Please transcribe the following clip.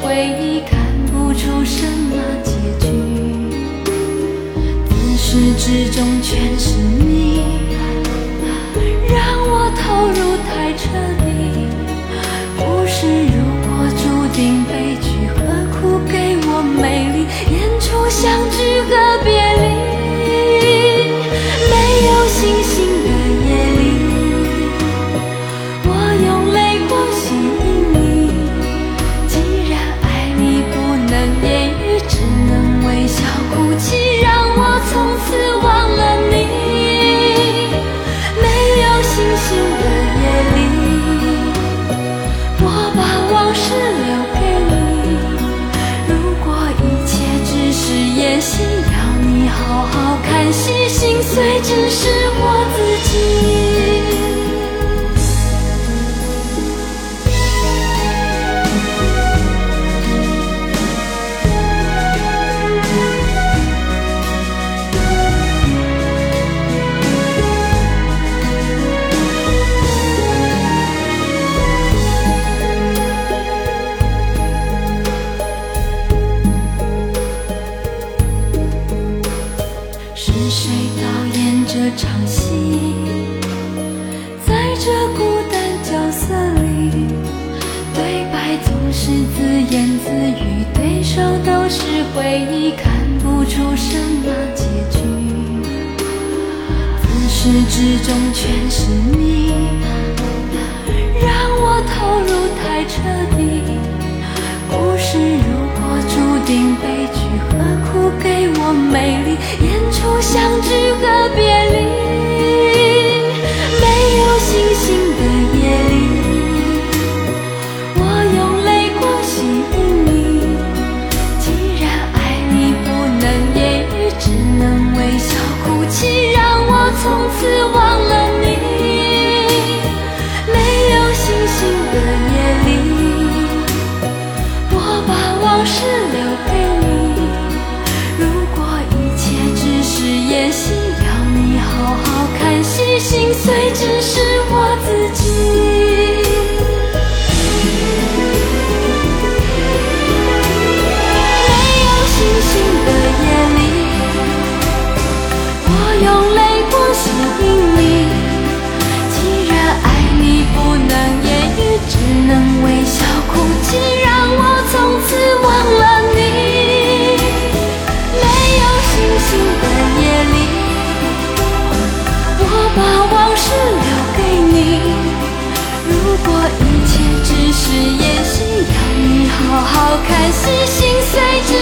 回忆，看不出什么结局。自始至终全是你，让我投入太彻底。故事如果注定悲剧，何苦给我美丽演出相场戏？在这孤单角色里，对白总是自言自语，对手都是回忆，看不出什么结局。自始至终全是你，让我投入太彻底。故事如果注定悲剧，何苦给我美丽演出相聚心碎只是我自己。没有星星的夜里，我用泪光吸引你。既然爱你不能言语，只能微笑哭泣，是演戏，要你好好看戏，心碎只。